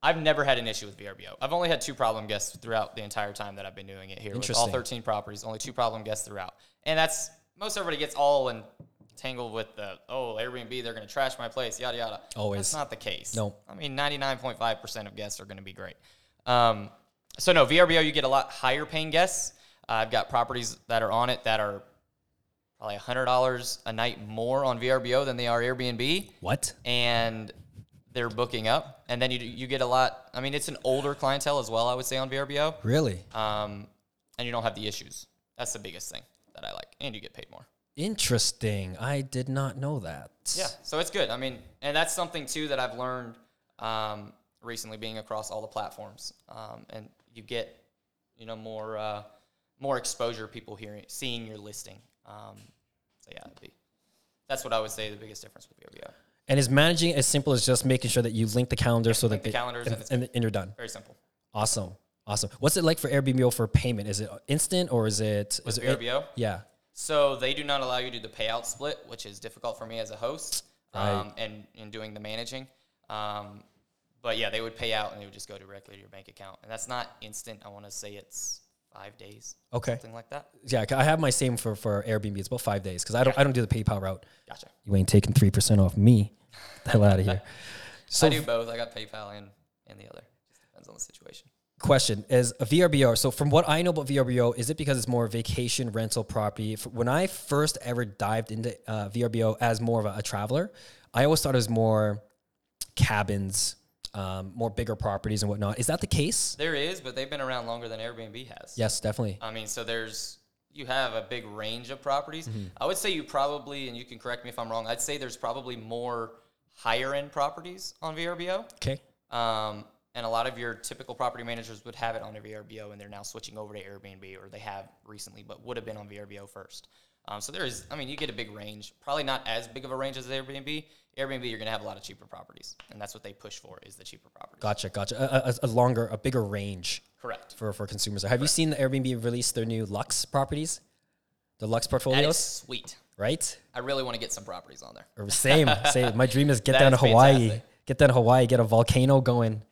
S3: I've never had an issue with VRBO. I've only had two problem guests throughout the entire time that I've been doing it here. With all 13 properties, only two problem guests throughout, and that's most everybody gets all entangled with the oh Airbnb they're going to trash my place yada yada.
S2: Always.
S3: that's not the case.
S2: No.
S3: I mean 99.5 percent of guests are going to be great. Um, so no VRBO you get a lot higher paying guests. Uh, I've got properties that are on it that are probably $100 a night more on VRBO than they are Airbnb
S2: What?
S3: and they're booking up. And then you you get a lot. I mean, it's an older clientele as well. I would say on VRBO,
S2: Really?
S3: um, and you don't have the issues. That's the biggest thing that I like, and you get paid more.
S2: Interesting. I did not know that.
S3: Yeah, so it's good. I mean, and that's something too that I've learned um, recently, being across all the platforms, um, and you get you know more uh, more exposure, people hearing, seeing your listing. Um, so yeah, be, that's what I would say the biggest difference would with VRBO.
S2: And is managing as simple as just making sure that you link the calendar so that
S3: the
S2: they-
S3: calendars
S2: and,
S3: and
S2: and, you're done.
S3: Very simple.
S2: Awesome. Awesome. What's it like for Airbnb for payment? Is it instant or is it
S3: With
S2: is it
S3: VRBO?
S2: Yeah.
S3: So they do not allow you to do the payout split, which is difficult for me as a host um, and in doing the managing. Um, but yeah, they would pay out and they would just go directly to your bank account, and that's not instant. I want to say it's five days,
S2: Okay.
S3: something like that.
S2: Yeah, I have my same for for Airbnb. It's about five days because I don't I don't do the PayPal route.
S3: Gotcha.
S2: You ain't taking three percent off me. The hell out of here. So
S3: I do both. I got PayPal and and the other. Just depends on the situation.
S2: question is a VRBO. So from what I know about VRBO, is it because it's more vacation rental property? When I first ever dived into uh, VRBO as more of a, a traveler, I always thought it was more cabins, um, more bigger properties and whatnot. Is that the case?
S3: There is, but they've been around longer than Airbnb has.
S2: Yes, definitely.
S3: I mean, so there's you have a big range of properties. I would say you probably, and you can correct me if I'm wrong. I'd say there's probably more higher end properties on VRBO.
S2: Okay.
S3: Um, and a lot of your typical property managers would have it on a VRBO, and they're now switching over to Airbnb, or they have recently, but would have been on VRBO first. Um, so there is, I mean, you get a big range. Probably not as big of a range as Airbnb. Airbnb, you're going to have a lot of cheaper properties, and that's what they push for is the cheaper properties.
S2: Gotcha, gotcha. A, a, a longer, a bigger range
S3: Correct.
S2: for, for consumers. Have you seen the Airbnb release their new Luxe properties? The Luxe
S3: That
S2: portfolios,
S3: is sweet.
S2: right?
S3: I really want to get some properties on there.
S2: Same, same. My dream is get
S3: That
S2: down to Hawaii,
S3: fantastic.
S2: get down to Hawaii, get a volcano going.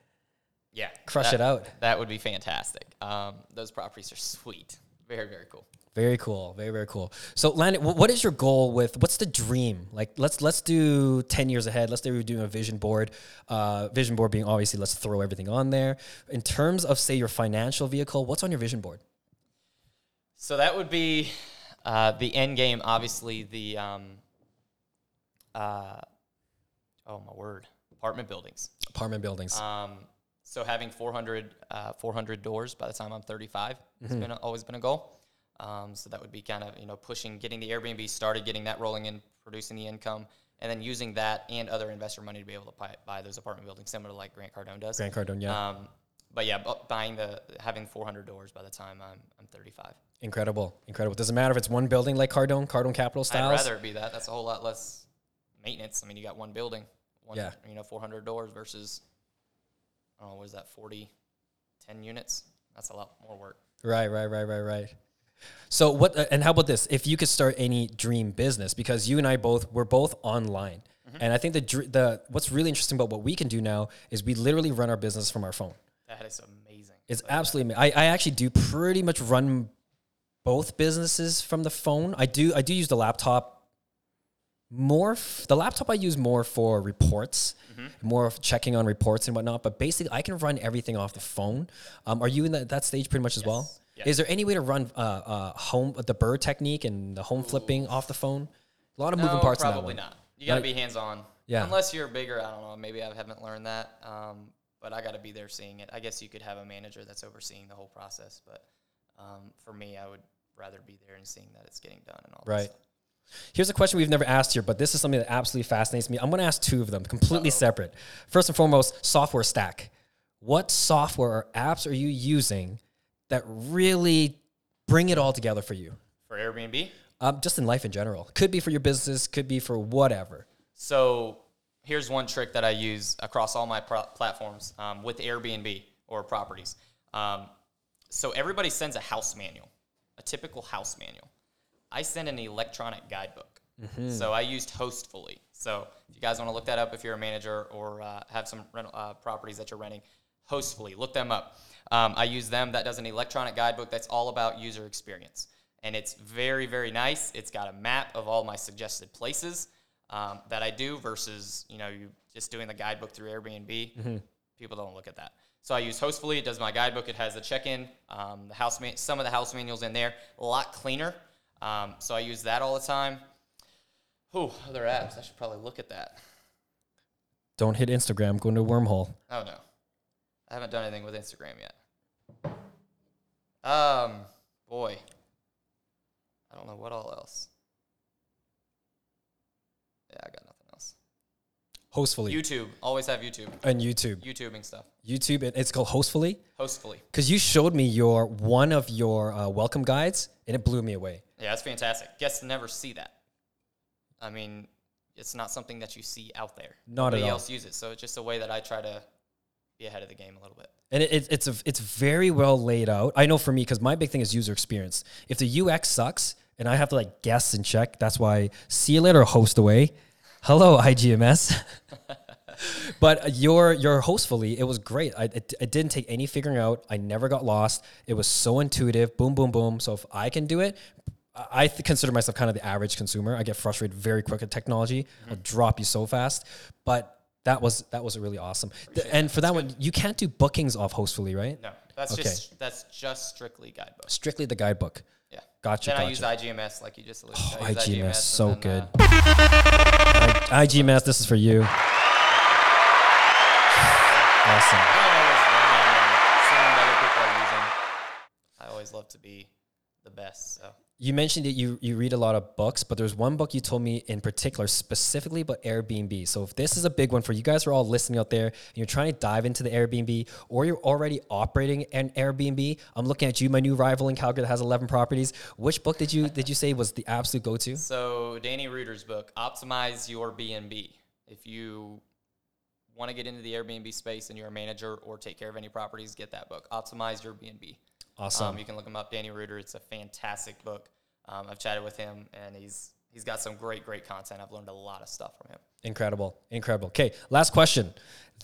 S3: Yeah,
S2: Crush
S3: that-
S2: it out.
S3: That would be fantastic. Um, those properties are sweet. Very, very cool.
S2: Very cool. Very very cool. So, Landon, wh- what is your goal with? What's the dream? Like, let's let's do ten years ahead. Let's say we're doing a vision board. Uh, vision board being obviously, let's throw everything on there. In terms of say your financial vehicle, what's on your vision board?
S3: So that would be uh, the end game. Obviously, the um, uh, oh my word, apartment buildings.
S2: Apartment buildings.
S3: Um, so having 400, uh, 400 doors by the time I'm 35
S2: Mm-hmm.
S3: has been a, always been a goal. Um, so that would be kind of you know pushing, getting the Airbnb started, getting that rolling in, producing the income, and then using that and other investor money to be able to buy, buy those apartment buildings, similar to like Grant Cardone does.
S2: Grant Cardone, yeah.
S3: Um, but yeah, bu- buying the having 400 doors by the time I'm I'm 35.
S2: incredible. Incredible. Doesn't matter if it's one building like Cardone, Cardone Capital
S3: I'd rather it be that. That's a whole lot less maintenance. I mean, you got one building, one,
S2: Yeah.
S3: you know, 400 doors versus, Don't what is that, 40, 10 units? That's a lot more work.
S2: Right, right, right, right, right. So what? Uh, and how about this? If you could start any dream business, because you and I both we're both online,
S3: Mm-hmm.
S2: and I think the the what's really interesting about what we can do now is we literally run our business from our phone.
S3: That is amazing.
S2: It's absolutely. ama- I I actually do pretty much run both businesses from the phone. I do I do use the laptop more. F- the laptop I use more for reports,
S3: Mm-hmm.
S2: more of checking on reports and whatnot. But basically, I can run everything off the phone. Um, are you in that, that stage pretty much as well?
S3: Yes.
S2: Is there any way to run uh, uh, home the BRRRR technique and the home flipping off the phone? A lot of moving
S3: no,
S2: parts in that
S3: probably
S2: one.
S3: not. You got to
S2: Like-
S3: be hands on.
S2: Yeah.
S3: Unless you're bigger, I don't know. Maybe I haven't learned that. Um, but I got to be there seeing it. I guess you could have a manager that's overseeing the whole process. But um, for me, I would rather be there and seeing that it's getting done and all.
S2: Right. Here's a question we've never asked here, but this is something that absolutely fascinates me. I'm going to ask two of them, completely separate. First and foremost, software stack. What software or apps are you using that really bring it all together for you?
S3: For Airbnb,
S2: Um, just in life in general. Could be for your business, could be for whatever.
S3: So here's one trick that I use across all my pro- platforms um, with Airbnb or properties. Um, so everybody sends a house manual, a typical house manual. I send an electronic guidebook. So I used Hostfully. So if you guys want to look that up, if you're a manager or uh, have some rental, uh, properties that you're renting, Hostfully, look them up. Um, I use them. That does an electronic guidebook that's all about user experience, and it's very, very nice. It's got a map of all my suggested places um, that I do versus you know you just doing the guidebook through Airbnb. People don't look at that. So I use Hostfully. It does my guidebook. It has the check-in, um, the house, man- some of the house manuals in there, a lot cleaner. Um, so I use that all the time. Whew, other apps. I should probably look at that.
S2: Don't hit Instagram, go into a wormhole.
S3: Oh no, I haven't done anything with Instagram yet. Um, boy, I don't know what all else. Yeah, I got nothing else.
S2: Hostfully.
S3: YouTube, always have YouTube.
S2: and YouTube.
S3: YouTubing stuff.
S2: YouTube, it- it's called Hostfully.
S3: Hostfully.
S2: Because you showed me your one of your uh, welcome guides, and it blew me away.
S3: Yeah, that's fantastic. Guests never see that. I mean, it's not something that you see out there.
S2: Not at all.
S3: else uses it, so it's just a way that I try to be ahead of the game a little bit.
S2: And it, it, it's a, it's very well laid out. I know for me because my big thing is user experience. If the UX sucks and I have to like guess and check, that's why see you later, Hostaway. Hello, IGMS. but your your hostfully, it was great. I it, it didn't take any figuring out. I never got lost. It was so intuitive. Boom, boom, boom. So if I can do it. I th- consider myself kind of the average consumer. I get frustrated very quick at technology. I'll drop you so fast. But that was that was really awesome. Th- and for that one, you can't do bookings off Hostfully, right?
S3: No, that's
S2: Okay.
S3: just that's just strictly guidebook.
S2: Strictly the guidebook.
S3: Yeah.
S2: Gotcha,
S3: Then I use IGMS, like you just alluded.
S2: Oh,
S3: I use
S2: IGMS, so
S3: then,
S2: good.
S3: uh,
S2: I, IGMS, this is for you. Awesome.
S3: I'm always learning and seeing what other people are using. I always love to be the best. So
S2: You mentioned that you you read a lot of books, but there's one book you told me in particular specifically about Airbnb. So if this is a big one for you guys who are all listening out there and you're trying to dive into the Airbnb or you're already operating an Airbnb, I'm looking at you, my new rival in Calgary that has 11 properties. Which book did you did you say was the absolute go-to?
S3: So Danny Reuter's book, Optimize Your BNB. If you want to get into the Airbnb space and you're a manager or take care of any properties, get that book, Optimize Your BNB.
S2: Awesome.
S3: Um, you can look him up, Danny Reuter. It's a fantastic book. Um, I've chatted with him, and he's he's got some great, great content. I've learned a lot of stuff from him.
S2: Incredible. Incredible. Okay, last question.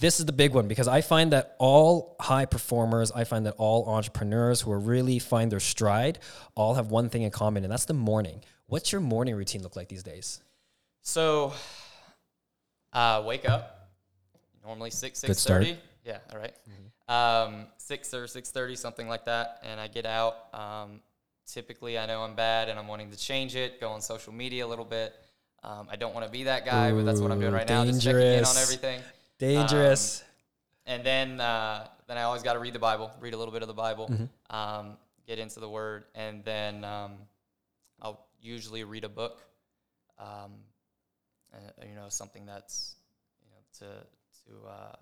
S2: This is the big one because I find that all high performers, I find that all entrepreneurs who are really find their stride all have one thing in common, and that's the morning. What's your morning routine look like these days?
S3: So, uh, wake up. Normally six six thirty. Yeah. All right. Um, six or six thirty, something like that, and I get out. Um, typically, I know I'm bad, and I'm wanting to change it. Go on social media a little bit. Um, I don't want to be that guy, but that's what I'm doing
S2: Ooh,
S3: right now. Just checking in on
S2: dangerous.
S3: everything.
S2: Dangerous.
S3: and then uh, then I always got to read the Bible, read a little bit of the Bible,
S2: Mm-hmm.
S3: um, get into the Word, and then um, I'll usually read a book, um, uh, you know, something that's you know to to uh,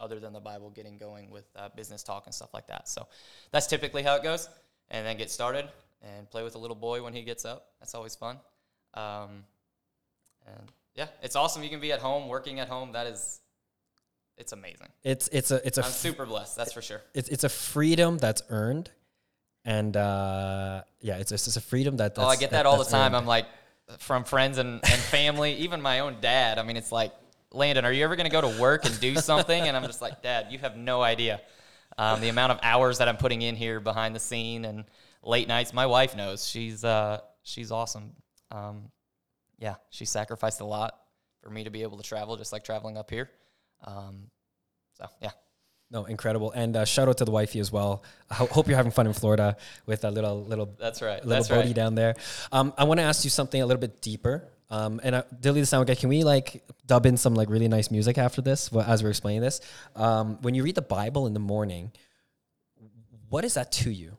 S3: other than the Bible, getting going with uh, business talk and stuff like that. So that's typically how it goes, and then get started and play with a little boy when he gets up. That's always fun. Um, and yeah, it's awesome. You can be at home, working at home. That is, it's amazing.
S2: it's it's a it's a
S3: I'm super blessed. That's for sure.
S2: it's it's a freedom that's earned, and uh, yeah, it's it's just a freedom that.
S3: Oh, I get that all the time.
S2: earned.
S3: I'm like, from friends and, and family, even my own dad. I mean, it's like, Landon, are you ever going to go to work and do something? And I'm just like, Dad, you have no idea. Um, the amount of hours that I'm putting in here behind the scene and late nights. My wife knows. She's uh, she's awesome. Um, yeah, she sacrificed a lot for me to be able to travel, just like traveling up here. Um, so yeah.
S2: No, incredible, and uh, shout out to the wifey as well. I ho- hope you're having fun in Florida with a little little
S3: That's right.
S2: little
S3: That's right.
S2: down there. Um, I want to ask you something a little bit deeper. Um, and uh, Dilly the Sound Guy, can we like dub in some like really nice music after this as we're explaining this? Um, when you read the Bible in the morning, what is that to you?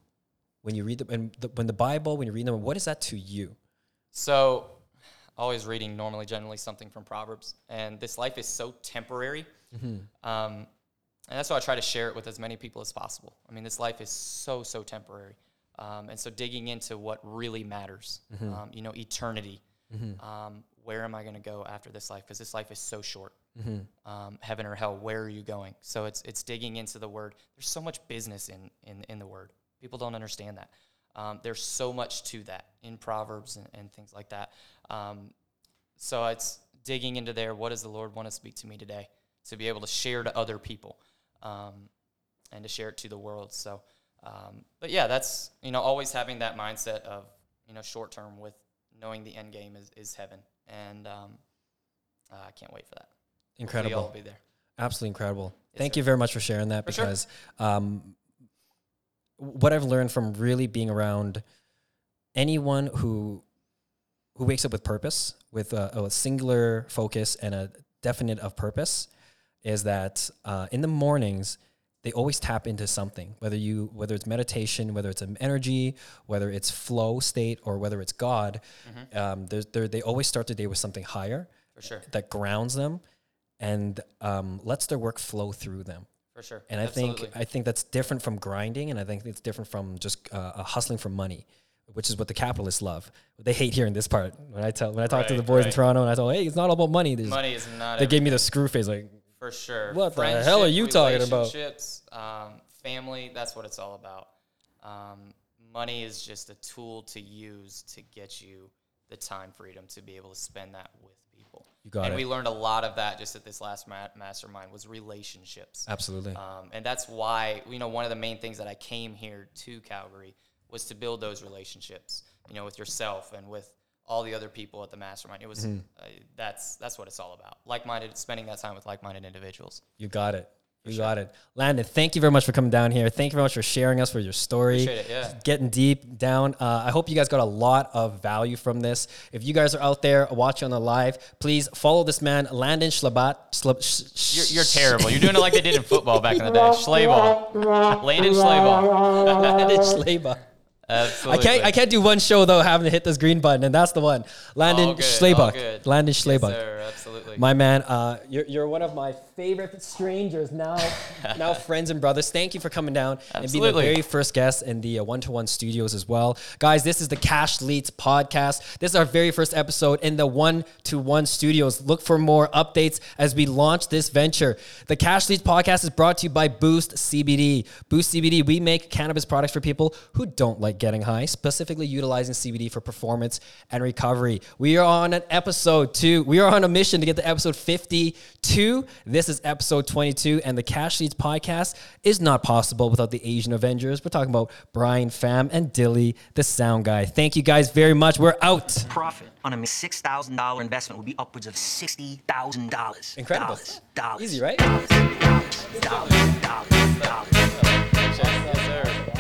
S2: When you read the, when the when the Bible, when you read them, what is that to you?
S3: So, always reading normally, generally something from Proverbs, and this life is so temporary. Um, and that's why I try to share it with as many people as possible. I mean, this life is so so temporary, um, and so digging into what really matters, um, you know, eternity. Um, where am I going to go after this life? Because this life is so short. Um, heaven or hell, where are you going? So it's it's digging into the word. There's so much business in in in the word. People don't understand that. Um, there's so much to that in Proverbs and, and things like that. Um, so it's digging into there. What does the Lord want to speak to me today? To be able to share to other people, um, and to share it to the world. So, um, but yeah, that's you know always having that mindset of you know short term with knowing the end game is, is heaven, and um, uh, I can't wait for that. Hopefully
S2: Incredible.
S3: y'all be there.
S2: Absolutely incredible.
S3: Yes,
S2: Thank
S3: sir.
S2: you very much for sharing that
S3: For sure.
S2: because um, what I've learned from really being around anyone who who wakes up with purpose, with a, a singular focus and a definite of purpose, is that uh, in the mornings they always tap into something. Whether you whether it's meditation, whether it's an energy, whether it's flow state, or whether it's God,
S3: Mm-hmm.
S2: um, there's, there, they always start the day with something higher
S3: For sure.
S2: that grounds them and um, lets their work flow through them.
S3: For sure.
S2: And I think I think that's different from grinding, and I think it's different from just uh, uh, hustling for money, which is what the capitalists love. They hate hearing this part. When I tell when I talk to the
S3: Right,
S2: boys in. Toronto, and I tell, hey, it's not all about money. They,
S3: money is not.
S2: they
S3: everything.
S2: gave me the screw face, like
S3: For sure.
S2: What the hell are you talking about?
S3: relationships, Um, family, that's what it's all about. Um, money is just a tool to use to get you the time freedom to be able to spend that with people.
S2: You got
S3: and
S2: it.
S3: we learned a lot of that just at this last ma- mastermind was relationships.
S2: absolutely.
S3: Um, and that's why, you know, one of the main things that I came here to Calgary was to build those relationships, you know, with yourself and with all the other people at the mastermind. It was,
S2: Mm-hmm.
S3: uh, that's, that's what it's all about. Like-minded, spending that time with like-minded individuals.
S2: You got it. You got it. Landon, thank you very much for coming down here. Thank you very much for sharing us with your story.
S3: Appreciate it, yeah.
S2: Getting deep down. Uh, I hope you guys got a lot of value from this. If you guys are out there watching on the live, please follow this man, Landon Schlabat. Schlab, sh- sh-
S3: You're, you're terrible. You're doing it like they did in football back in the day. Schleyball. Landon Schleyball.
S2: Landon Schlaba. I can't. I can't do one show though having to hit this green button, and that's the one. Landon
S3: All good, all
S2: Schlabach.
S3: good.
S2: Landon
S3: Yes, absolutely.
S2: My man, uh, you're, you're one of my favorite strangers now, now friends and brothers. Thank you for coming down and being the very first guest in the one to one studios as well, guys. This is the Cash Leads podcast. This is our very first episode in the one to one studios. Look for more updates as we launch this venture. The Cash Leads podcast is brought to you by Boost CBD. Boost CBD. We make cannabis products for people who don't like getting high, specifically utilizing CBD for performance and recovery. We are on an episode two. We are on a mission to get to episode 52. This is episode 22, and the Cash Leads podcast is not possible without the Asian Avengers. We're talking about Brian Pham and Dilly, the sound guy. Thank you guys very much. We're out.
S1: Profit on a $6,000 investment will be upwards of $60,000.
S2: Incredible.
S1: Dollars. Dollars.
S2: Easy, right?
S1: Dollars. Dollars. Dollars. Dollars.
S3: Yes, sir.